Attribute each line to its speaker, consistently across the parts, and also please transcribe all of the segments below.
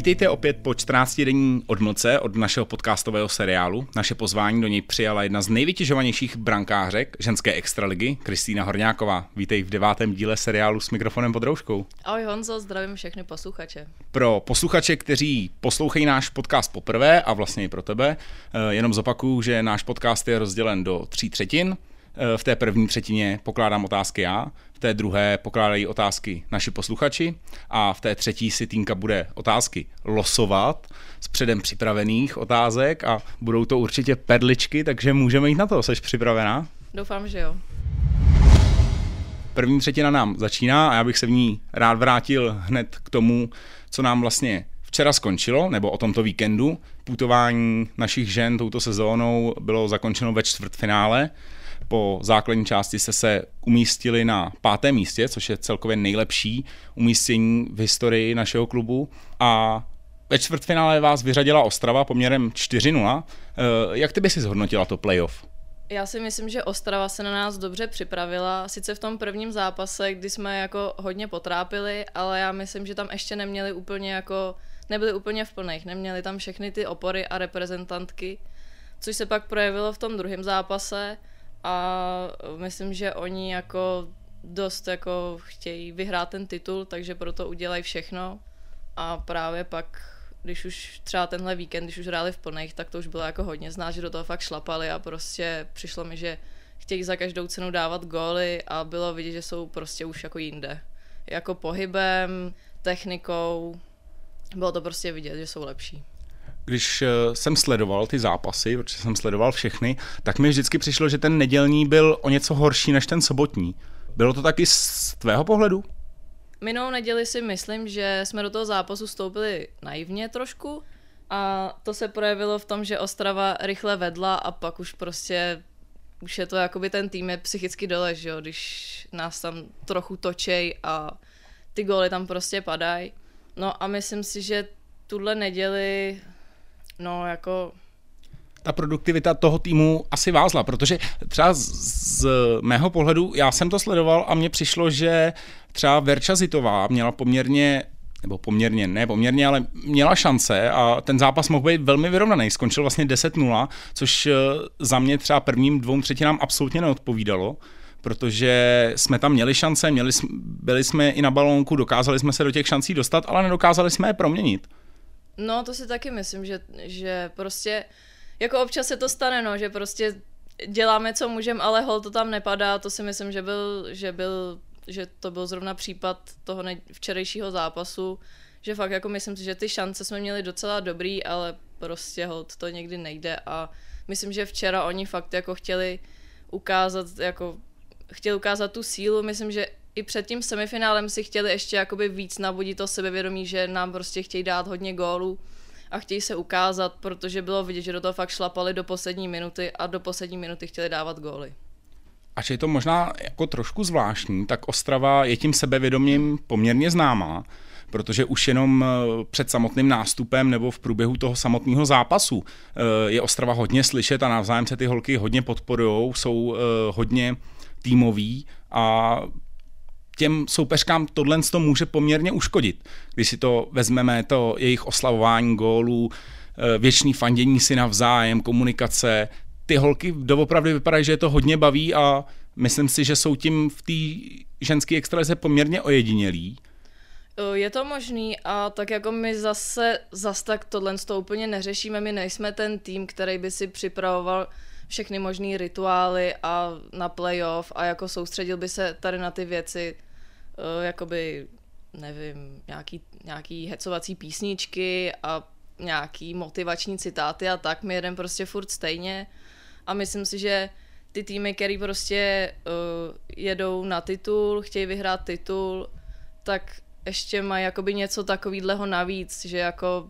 Speaker 1: Vítejte opět po 14-denní odmlce od našeho podcastového seriálu. Naše pozvání do něj přijala jedna z nejvytěžovanějších brankářek ženské extraligy, Kristýna Horňáková. Vítej v devátém díle seriálu s mikrofonem pod rouškou.
Speaker 2: Ahoj Honzo, zdravím všechny posluchače.
Speaker 1: Pro posluchače, kteří poslouchají náš podcast poprvé a vlastně i pro tebe, eh, jenom zopakuju, že náš podcast je rozdělen do tří třetin. Eh, v té první třetině pokládám otázky já, v té druhé pokládají otázky naši posluchači a v té třetí si Týnka bude otázky losovat z předem připravených otázek a budou to určitě perličky, takže můžeme jít na to. Jsi připravená?
Speaker 2: Doufám, že jo.
Speaker 1: První třetina nám začíná a já bych se v ní rád vrátil hned k tomu, co nám vlastně včera skončilo, nebo o tomto víkendu. Putování našich žen touto sezónou bylo zakončeno ve čtvrtfinále po základní části se se umístili na pátém místě, což je celkově nejlepší umístění v historii našeho klubu a ve čtvrtfinále vás vyřadila Ostrava poměrem 4-0. Eh, jak ty by si zhodnotila to playoff?
Speaker 2: Já si myslím, že Ostrava se na nás dobře připravila. Sice v tom prvním zápase, kdy jsme jako hodně potrápili, ale já myslím, že tam ještě neměli úplně jako, nebyli úplně v plných, neměli tam všechny ty opory a reprezentantky, což se pak projevilo v tom druhém zápase a myslím, že oni jako dost jako chtějí vyhrát ten titul, takže proto udělají všechno a právě pak když už třeba tenhle víkend, když už hráli v plných, tak to už bylo jako hodně znát, že do toho fakt šlapali a prostě přišlo mi, že chtějí za každou cenu dávat góly a bylo vidět, že jsou prostě už jako jinde. Jako pohybem, technikou, bylo to prostě vidět, že jsou lepší
Speaker 1: když eh, jsem sledoval ty zápasy, protože jsem sledoval všechny, tak mi vždycky přišlo, že ten nedělní byl o něco horší než ten sobotní. Bylo to taky z tvého pohledu?
Speaker 2: Minulou neděli si myslím, že jsme do toho zápasu vstoupili naivně trošku a to se projevilo v tom, že Ostrava rychle vedla a pak už prostě už je to jakoby ten tým je psychicky dole, že jo, když nás tam trochu točej a ty góly tam prostě padají. No a myslím si, že tuhle neděli No, jako
Speaker 1: ta produktivita toho týmu asi vázla, protože třeba z mého pohledu, já jsem to sledoval a mně přišlo, že třeba Verča Zitová měla poměrně nebo poměrně, ne poměrně, ale měla šance a ten zápas mohl být velmi vyrovnaný. Skončil vlastně 10-0, což eh, za mě třeba prvním dvou třetinám absolutně neodpovídalo, protože jsme tam měli šance, měli, byli jsme i na balónku, dokázali jsme se do těch šancí dostat, ale nedokázali jsme je proměnit.
Speaker 2: No, to si taky myslím, že, že prostě, jako občas se to stane, no, že prostě děláme, co můžeme, ale hol to tam nepadá, to si myslím, že byl, že byl, že to byl zrovna případ toho ne- včerejšího zápasu, že fakt jako myslím si, že ty šance jsme měli docela dobrý, ale prostě hold to někdy nejde. A myslím, že včera oni fakt jako chtěli ukázat, jako chtěli ukázat tu sílu, myslím, že i před tím semifinálem si chtěli ještě jakoby víc nabudit to sebevědomí, že nám prostě chtějí dát hodně gólů a chtějí se ukázat, protože bylo vidět, že do toho fakt šlapali do poslední minuty a do poslední minuty chtěli dávat góly.
Speaker 1: Ač je to možná jako trošku zvláštní, tak Ostrava je tím sebevědomím poměrně známá, protože už jenom eh, před samotným nástupem nebo v průběhu toho samotného zápasu eh, je Ostrava hodně slyšet a navzájem se ty holky hodně podporují, jsou eh, hodně týmový a těm soupeřkám tohle to může poměrně uškodit. Když si to vezmeme, to jejich oslavování gólů, eh, věčný fandění si navzájem, komunikace, ty holky doopravdy vypadají, že je to hodně baví a myslím si, že jsou tím v té ženské extralize poměrně ojedinělí.
Speaker 2: Je to možný a tak jako my zase zase tak tohle to úplně neřešíme, my nejsme ten tým, který by si připravoval všechny možné rituály a na playoff a jako soustředil by se tady na ty věci jakoby, nevím, nějaký, nějaký hecovací písničky a nějaký motivační citáty a tak, my jedeme prostě furt stejně a myslím si, že ty týmy, který prostě uh, jedou na titul, chtějí vyhrát titul, tak ještě mají jakoby něco takového navíc, že jako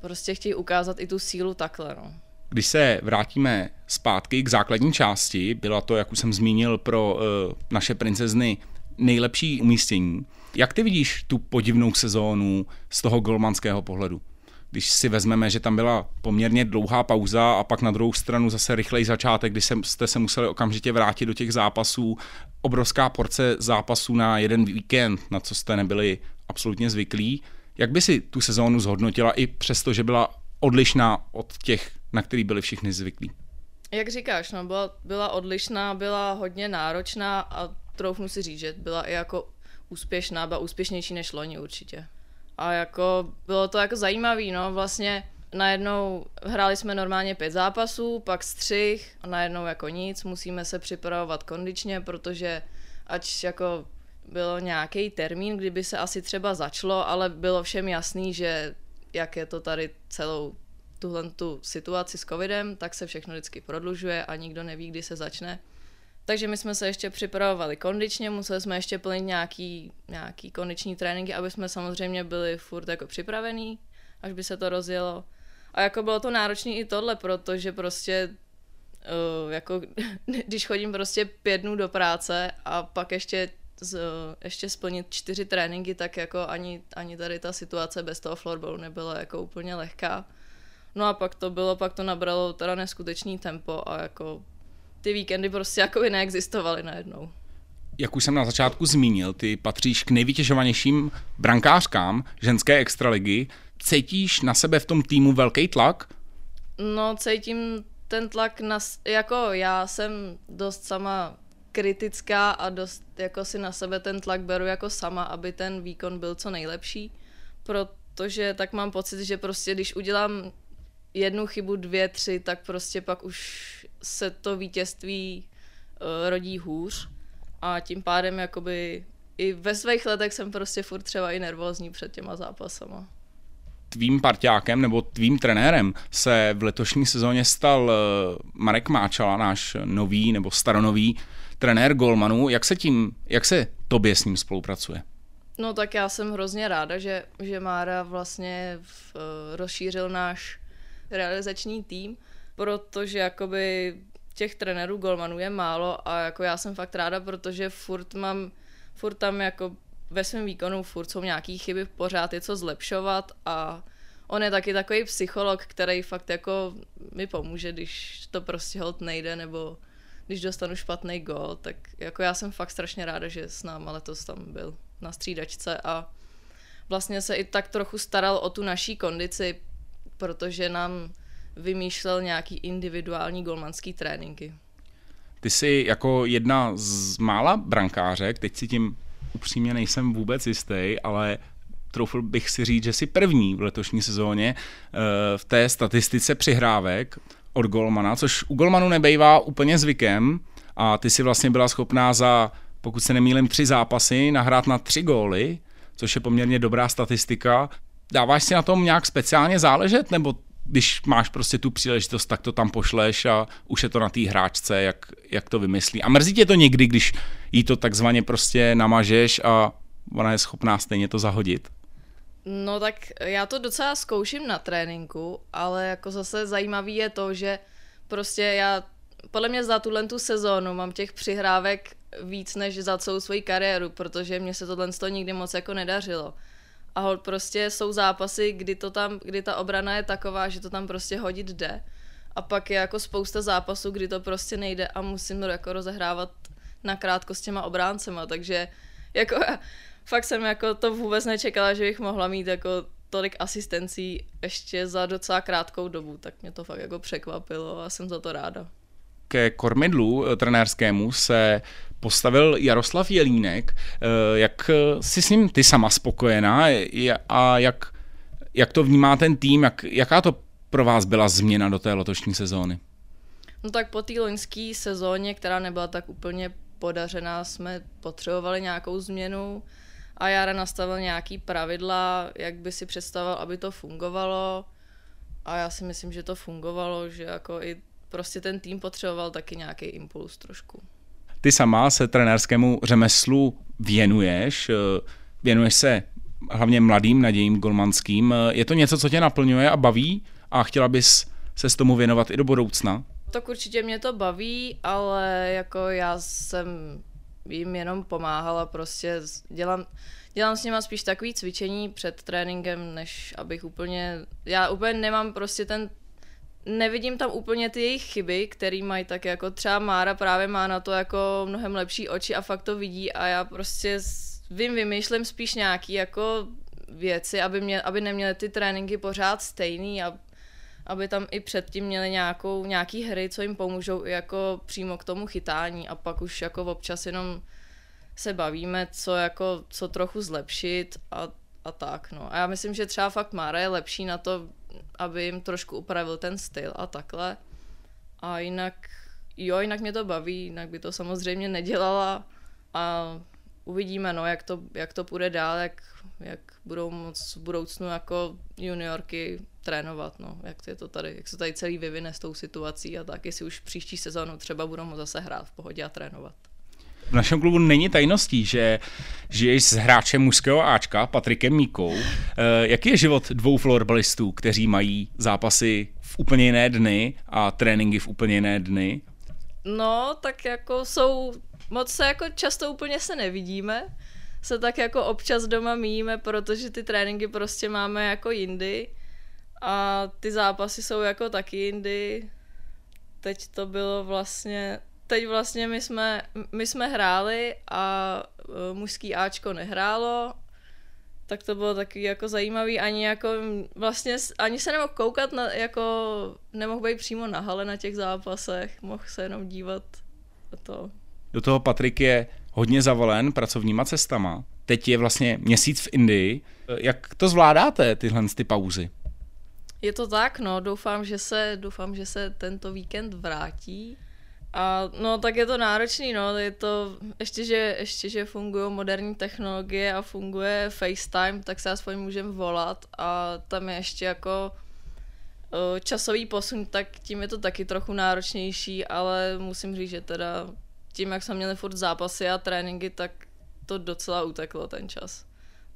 Speaker 2: prostě chtějí ukázat i tu sílu takhle, no.
Speaker 1: Když se vrátíme zpátky k základní části, byla to, jak už jsem zmínil, pro uh, naše princezny nejlepší umístění. Jak ty vidíš tu podivnou sezónu z toho golmanského pohledu? Když si vezmeme, že tam byla poměrně dlouhá pauza a pak na druhou stranu zase rychlej začátek, kdy jste se museli okamžitě vrátit do těch zápasů, obrovská porce zápasů na jeden víkend, na co jste nebyli absolutně zvyklí. Jak by si tu sezónu zhodnotila i přesto, že byla odlišná od těch, na který byli všichni zvyklí?
Speaker 2: Jak říkáš, no, byla, byla odlišná, byla hodně náročná a troufnu si říct, že byla i jako úspěšná, byla úspěšnější než loni určitě. A jako bylo to jako zajímavý, no, vlastně najednou hráli jsme normálně pět zápasů, pak střih a najednou jako nic, musíme se připravovat kondičně, protože ať jako bylo nějaký termín, kdyby se asi třeba začalo, ale bylo všem jasný, že jak je to tady celou tuhle tu situaci s covidem, tak se všechno vždycky prodlužuje a nikdo neví, kdy se začne. Takže my jsme se ještě připravovali kondičně, museli jsme ještě plnit nějaký, nějaký kondiční tréninky, aby jsme samozřejmě byli furt jako připravení, až by se to rozjelo. A jako bylo to náročné i tohle, protože prostě uh, jako když chodím prostě pět dnů do práce a pak ještě z, ještě splnit čtyři tréninky, tak jako ani, ani tady ta situace bez toho florballu nebyla jako úplně lehká. No a pak to bylo, pak to nabralo teda neskutečný tempo a jako ty víkendy prostě jako by neexistovaly najednou.
Speaker 1: Jak už jsem na začátku zmínil, ty patříš k nejvytěžovanějším brankářkám ženské extraligy. Cítíš na sebe v tom týmu velký tlak?
Speaker 2: No, cítím ten tlak na, jako já jsem dost sama kritická a dost jako si na sebe ten tlak beru jako sama, aby ten výkon byl co nejlepší, protože tak mám pocit, že prostě když udělám jednu chybu, dvě, tři, tak prostě pak už se to vítězství uh, rodí hůř a tím pádem jakoby i ve svých letech jsem prostě furt třeba i nervózní před těma zápasama.
Speaker 1: Tvým parťákem nebo tvým trenérem se v letošní sezóně stal eh, Marek Máčala, náš nový nebo staronový trenér Golmanu. Jak se tím, jak se tobě s ním spolupracuje?
Speaker 2: No tak já jsem hrozně ráda, že, že Mára vlastně v, uh, rozšířil náš realizační tým, protože jakoby těch trenérů golmanů je málo a jako já jsem fakt ráda, protože furt mám, furt tam jako ve svém výkonu furt jsou nějaký chyby, pořád je co zlepšovat a on je taky takový psycholog, který fakt jako mi pomůže, když to prostě hold nejde nebo když dostanu špatný gol, tak jako já jsem fakt strašně ráda, že s náma letos tam byl na střídačce a vlastně se i tak trochu staral o tu naší kondici, protože nám vymýšlel nějaký individuální golmanský tréninky.
Speaker 1: Ty jsi jako jedna z mála brankářek, teď si tím upřímně nejsem vůbec jistý, ale troufl bych si říct, že jsi první v letošní sezóně eh, v té statistice přihrávek od golmana, což u golmanu nebejvá úplně zvykem a ty si vlastně byla schopná za, pokud se nemýlím, tři zápasy nahrát na tři góly, což je poměrně dobrá statistika. Dáváš si na tom nějak speciálně záležet, nebo když máš prostě tu příležitost, tak to tam pošleš a už je to na té hráčce, jak, jak to vymyslí. A mrzí tě to někdy, když jí to takzvaně prostě namažeš a ona je schopná stejně to zahodit?
Speaker 2: No tak já to docela zkouším na tréninku, ale jako zase zajímavý je to, že prostě já podle mě za tuhle tu sezónu mám těch přihrávek víc než za celou svoji kariéru, protože mě se tohle to nikdy moc jako nedařilo. A hol prostě jsou zápasy, kdy, to tam, kdy ta obrana je taková, že to tam prostě hodit jde. A pak je jako spousta zápasů, kdy to prostě nejde a musím to jako rozehrávat na krátko s těma obráncema, takže jako fakt jsem jako to vůbec nečekala, že bych mohla mít jako tolik asistencí ještě za docela krátkou dobu, tak mě to fakt jako překvapilo a jsem za to ráda.
Speaker 1: Ke kormidlu eh, trenérskému se postavil Jaroslav Jelínek. Eh, jak jsi s ním ty sama spokojená a jak, jak to vnímá ten tým, jak, jaká to pro vás byla změna do té letošní sezóny?
Speaker 2: No tak po té loňské sezóně, která nebyla tak úplně podařená, jsme potřebovali nějakou změnu a Jara nastavil nějaký pravidla, jak by si představoval, aby to fungovalo a já si myslím, že to fungovalo, že jako i prostě ten tým potřeboval taky nějaký impuls trošku.
Speaker 1: Ty sama se trenérskému řemeslu věnuješ, eh, věnuješ se hlavně mladým nadějím golmanským. Eh, je to něco, co tě naplňuje a baví a chtěla bys se s tomu věnovat i do budoucna?
Speaker 2: Tak určitě mě to baví, ale jako já jsem jim jenom pomáhala, prostě dělám, dělám s nima spíš takový cvičení před tréninkem, než abych úplně, já úplně nemám prostě ten nevidím tam úplně ty jejich chyby, který mají tak jako třeba Mára právě má na to jako mnohem lepší oči a fakt to vidí a já prostě vím, vymýšlím spíš nějaký jako věci, aby, mě, aby neměli ty tréninky pořád stejný a aby tam i předtím měli nějakou, nějaký hry, co jim pomůžou jako přímo k tomu chytání a pak už jako občas jenom se bavíme, co jako, co trochu zlepšit a, a tak, no. A já myslím, že třeba fakt Mára je lepší na to, aby jim trošku upravil ten styl a takhle. A jinak, jo, jinak mě to baví, jinak by to samozřejmě nedělala a uvidíme, no, jak to, jak to půjde dál, jak, jak budou moc v budoucnu jako juniorky trénovat, no, jak je to tady, jak se tady celý vyvine s tou situací a tak, jestli už příští sezónu třeba budou moc zase hrát v pohodě a trénovat.
Speaker 1: V našem klubu není tajností, že žiješ s hráčem mužského Ačka, Patrikem Míkou. E, jaký je život dvou florbalistů, kteří mají zápasy v úplně jiné dny a tréninky v úplně jiné dny?
Speaker 2: No, tak jako jsou, moc se jako často úplně se nevidíme, se tak jako občas doma míjíme, protože ty tréninky prostě máme jako jindy a ty zápasy jsou jako taky jindy. Teď to bylo vlastně, teď vlastně my jsme, my jsme hráli a e, mužský Ačko nehrálo, tak to bylo taky jako zajímavý, ani jako vlastně, ani se nemohl koukat, na, jako nemohl být přímo na hale na těch zápasech, mohl se jenom dívat a to.
Speaker 1: Do toho Patrik je hodně zavalen pracovníma cestama. Teď je vlastně měsíc v Indii. Jak to zvládáte, tyhle ty pauzy?
Speaker 2: Je to tak, no, doufám, že se, doufám, že se tento víkend vrátí. A no, tak je to náročný, no, je to, ještě, že, ještě, že fungují moderní technologie a funguje FaceTime, tak se aspoň můžeme volat a tam je ještě jako časový posun, tak tím je to taky trochu náročnější, ale musím říct, že teda tím, jak jsme měli furt zápasy a tréninky, tak to docela uteklo ten čas.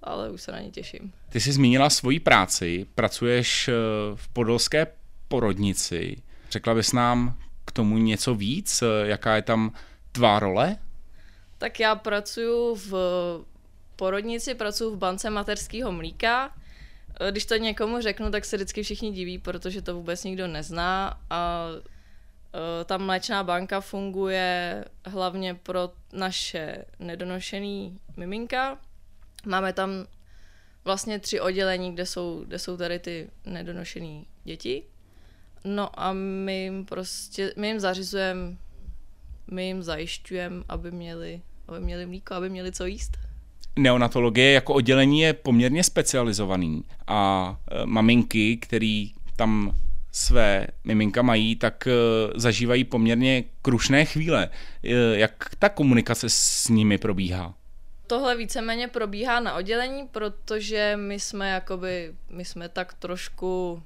Speaker 2: Ale už se na ně těším.
Speaker 1: Ty jsi zmínila svoji práci, pracuješ eh, v podolské porodnici. Řekla bys nám tomu něco víc? Jaká je tam tvá role?
Speaker 2: Tak já pracuji v porodnici, pracuji v bance materského mlíka. Eh, když to někomu řeknu, tak se vždycky všichni diví, protože to vůbec nikdo nezná a Eh, ta mléčná banka funguje hlavně pro naše nedonošený miminka. Máme tam vlastně tři oddělení, kde jsou, kde jsou tady ty nedonošené děti. No a my jim prostě, my jim zařizujeme, my jim zajišťujeme, aby měli, aby měli mlíko, aby měli co jíst.
Speaker 1: Neonatologie jako oddělení je poměrně specializovaný a e, maminky, který tam své miminka mají, tak eh, zažívají poměrně krušné chvíle. Eh, jak ta komunikace s nimi probíhá?
Speaker 2: Tohle víceméně probíhá na oddělení, protože my jsme jakoby, my jsme tak trošku,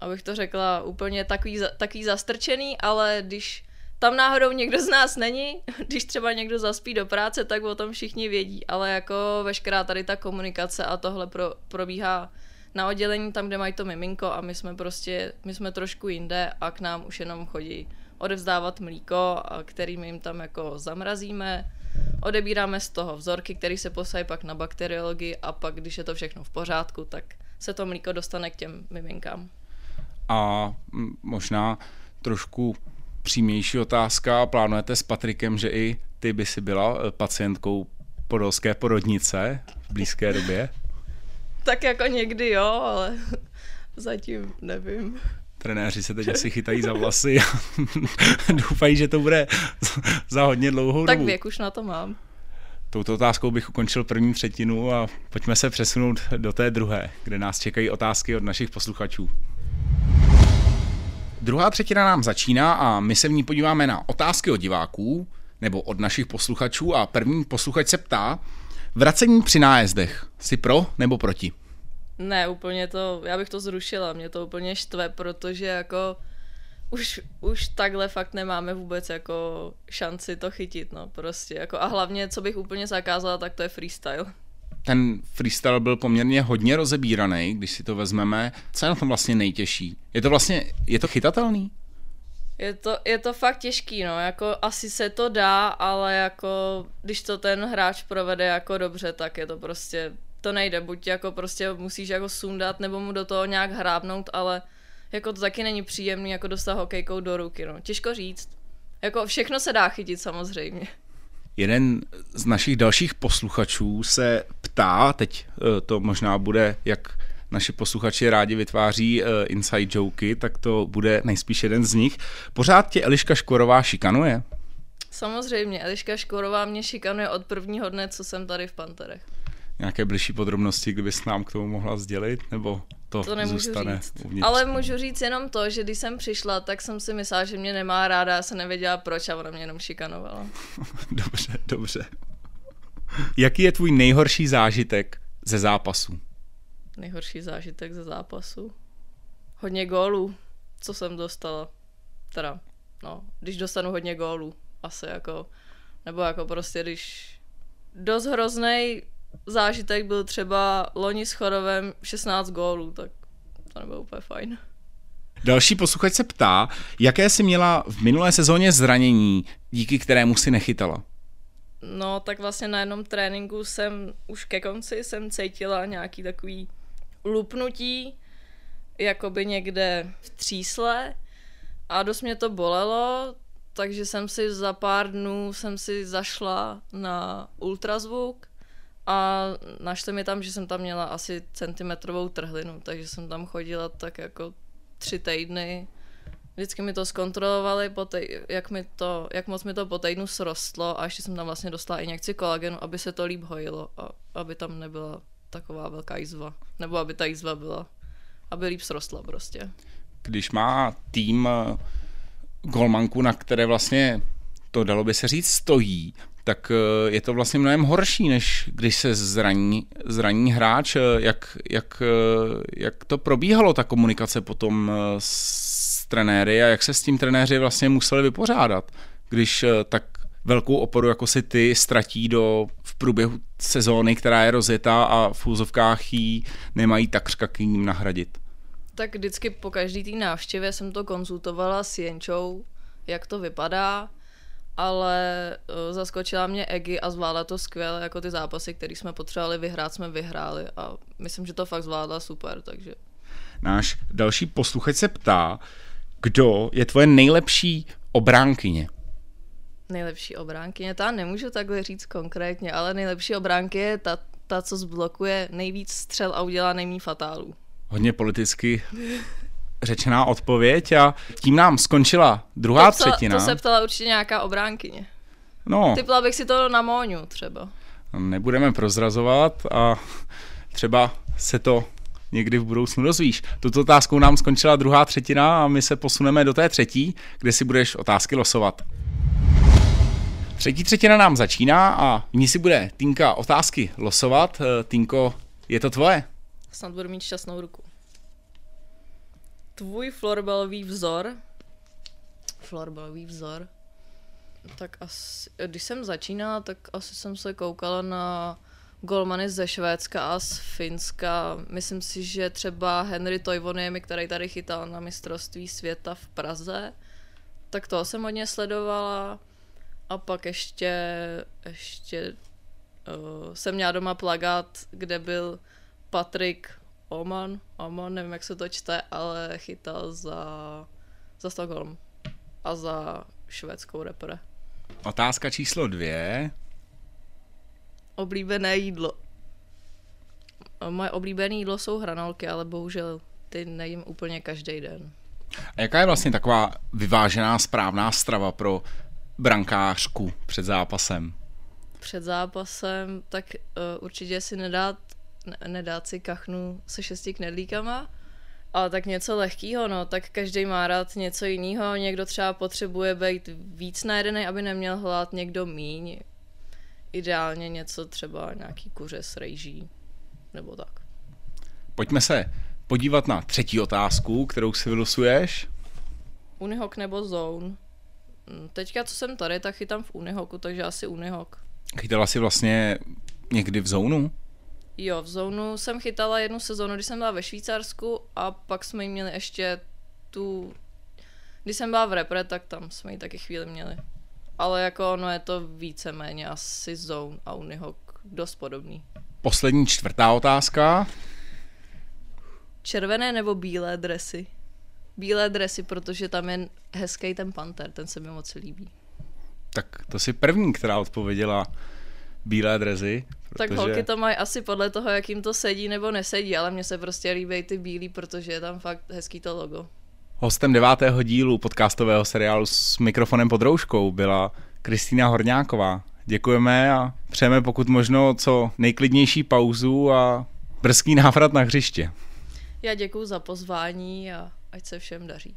Speaker 2: abych to řekla, úplně takový, takový zastrčený, ale když tam náhodou někdo z nás není, když třeba někdo zaspí do práce, tak o tom všichni vědí, ale jako veškerá tady ta komunikace a tohle pro, probíhá na oddělení tam, kde mají to miminko a my jsme prostě, my jsme trošku jinde a k nám už jenom chodí odevzdávat mlíko, který my jim tam jako zamrazíme, odebíráme z toho vzorky, které se posají pak na bakteriologii a pak, když je to všechno v pořádku, tak se to mlíko dostane k těm miminkám.
Speaker 1: A možná trošku přímější otázka. Plánujete s Patrikem, že i ty by si byla eh, pacientkou podolské porodnice v blízké době?
Speaker 2: tak jako někdy jo, ale zatím nevím.
Speaker 1: Trenéři se teď asi chytají za vlasy a doufají, že to bude za hodně dlouhou
Speaker 2: tak
Speaker 1: dobu.
Speaker 2: Tak věk už na to mám.
Speaker 1: Touto otázkou bych ukončil první třetinu a pojďme se přesunout do té druhé, kde nás čekají otázky od našich posluchačů. Druhá třetina nám začíná a my se v ní podíváme na otázky od diváků nebo od našich posluchačů a první posluchač se ptá, Vracení při nájezdech. Jsi pro nebo proti?
Speaker 2: Ne, úplně to, já bych to zrušila, mě to úplně štve, protože jako už, už takhle fakt nemáme vůbec jako šanci to chytit, no prostě, jako a hlavně, co bych úplně zakázala, tak to je freestyle.
Speaker 1: Ten freestyle byl poměrně hodně rozebíraný, když si to vezmeme. Co je na tom vlastně nejtěžší? Je to vlastně, je to chytatelný?
Speaker 2: Je to, je to fakt těžký, no, jako asi se to dá, ale jako když to ten hráč provede jako dobře, tak je to prostě, to nejde, buď jako prostě musíš jako sundat, nebo mu do toho nějak hrábnout, ale jako to taky není příjemný, jako dostat hokejkou do ruky, no, těžko říct. Jako všechno se dá chytit samozřejmě.
Speaker 1: Jeden z našich dalších posluchačů se ptá, teď eh, to možná bude, jak naši posluchači rádi vytváří uh, inside joky, tak to bude nejspíš jeden z nich. Pořád tě Eliška Škorová šikanuje?
Speaker 2: Samozřejmě, Eliška Škorová mě šikanuje od prvního dne, co jsem tady v Panterech.
Speaker 1: Nějaké bližší podrobnosti, kdybys nám k tomu mohla sdělit, nebo to, to nemůžu zůstane
Speaker 2: říct. Uvnitř. Ale můžu říct jenom to, že když jsem přišla, tak jsem si myslela, že mě nemá ráda, já jsem nevěděla proč a ona mě jenom šikanovala.
Speaker 1: dobře, dobře. Jaký je tvůj nejhorší zážitek ze zápasu?
Speaker 2: Nejhorší zážitek ze zápasu? Hodně gólů, co jsem dostala. Teda, no, když dostanu hodně gólů, asi jako, nebo jako prostě, když dost hroznej zážitek byl třeba loni s Chorovem 16 gólů, tak to nebylo úplně fajn.
Speaker 1: Další posluchač se ptá, jaké jsi měla v minulé sezóně zranění, díky kterému si nechytala?
Speaker 2: No, tak vlastně na jednom tréninku jsem už ke konci jsem cítila nějaký takový lupnutí, jakoby někde v třísle a dost mě to bolelo, takže jsem si za pár dnů jsem si zašla na ultrazvuk a našli mi tam, že jsem tam měla asi centimetrovou trhlinu, takže jsem tam chodila tak jako tři týdny. Vždycky mi to zkontrolovali, po tej, jak, mi to, jak moc mi to po týdnu srostlo a ještě jsem tam vlastně dostala injekci kolagenu, aby se to líp hojilo a aby tam nebyla taková velká jízva. Nebo aby ta jízva byla, aby líp srostla prostě.
Speaker 1: Když má tým eh, golmanku, na které vlastně to dalo by se říct stojí, tak eh, je to vlastně mnohem horší, než když se zraní, zraní hráč. Eh, jak, jak, eh, jak to probíhalo, ta komunikace potom s trenéry a jak se s tím trenéři vlastně museli vypořádat, když tak velkou oporu jako si ty ztratí do v průběhu sezóny, která je rozjetá a v úzovkách jí nemají takřka k ním nahradit.
Speaker 2: Tak vždycky po každý té návštěvě jsem to konzultovala s Jenčou, jak to vypadá ale uh, zaskočila mě Egi a zvládla to skvěle, jako ty zápasy, které jsme potřebovali vyhrát, jsme vyhráli a myslím, že to fakt zvládla super, takže.
Speaker 1: Náš další posluchač se ptá, kdo je tvoje nejlepší obránkyně?
Speaker 2: Nejlepší obránkyně, ta nemůžu takhle říct konkrétně, ale nejlepší obránky je ta, ta, co zblokuje nejvíc střel a udělá nejméně fatálů.
Speaker 1: Hodně politicky řečená odpověď a tím nám skončila druhá
Speaker 2: to
Speaker 1: třetina.
Speaker 2: To se ptala určitě nějaká obránkyně.
Speaker 1: No.
Speaker 2: Typla bych si to na Móňu třeba.
Speaker 1: Nebudeme prozrazovat a třeba se to někdy v budoucnu dozvíš. Tuto otázkou nám skončila druhá třetina a my se posuneme do té třetí, kde si budeš otázky losovat. Třetí třetina nám začíná a v ní si bude Týnka otázky losovat. Týnko, je to tvoje?
Speaker 2: Snad budu mít šťastnou ruku tvůj florbalový vzor, florbalový vzor, tak asi, když jsem začínala, tak asi jsem se koukala na golmany ze Švédska a z Finska. Myslím si, že třeba Henry Toivoniemi, který tady chytal na mistrovství světa v Praze, tak to jsem hodně sledovala. A pak ještě, ještě uh, jsem měla doma plagát, kde byl Patrik Oman, Oman, nevím, jak se to čte, ale chytal za, za Stockholm a za švédskou repre.
Speaker 1: Otázka číslo dvě.
Speaker 2: Oblíbené jídlo. Moje oblíbené jídlo jsou hranolky, ale bohužel ty nejím úplně každý den.
Speaker 1: A jaká je vlastně taková vyvážená správná strava pro brankářku před zápasem?
Speaker 2: Před zápasem, tak uh, určitě si nedát nedát si kachnu se šesti knedlíkama, ale tak něco lehkého, no, tak každý má rád něco jiného, někdo třeba potřebuje být víc najedený, aby neměl hlad, někdo míň. Ideálně něco třeba nějaký kuře s rejží, nebo tak.
Speaker 1: Pojďme se podívat na třetí otázku, kterou si vylosuješ.
Speaker 2: Unihok nebo zone? Hm, teďka, co jsem tady, tak chytám v Unihoku, takže asi Unihok.
Speaker 1: Chytala si vlastně někdy v zónu?
Speaker 2: Jo, v zónu jsem chytala jednu sezónu, když jsem byla ve Švýcarsku a pak jsme ji měli ještě tu... Když jsem byla v repre, tak tam jsme ji taky chvíli měli. Ale jako ono je to víceméně asi zone a Unihok dost podobný.
Speaker 1: Poslední čtvrtá otázka.
Speaker 2: Červené nebo bílé dresy? Bílé dresy, protože tam je hezký ten panter, ten se mi moc líbí.
Speaker 1: tak to si první, která odpověděla bílé drezy.
Speaker 2: Protože... Tak holky to mají asi podle toho, jak jim to sedí nebo nesedí, ale mně se prostě líbí ty bílí, protože je tam fakt hezký to logo.
Speaker 1: Hostem devátého dílu podcastového seriálu s mikrofonem pod rouškou byla Kristýna Horňáková. Děkujeme a přejeme pokud možno co nejklidnější pauzu a brzký návrat na hřiště.
Speaker 2: Já děkuji za pozvání a ať se všem daří.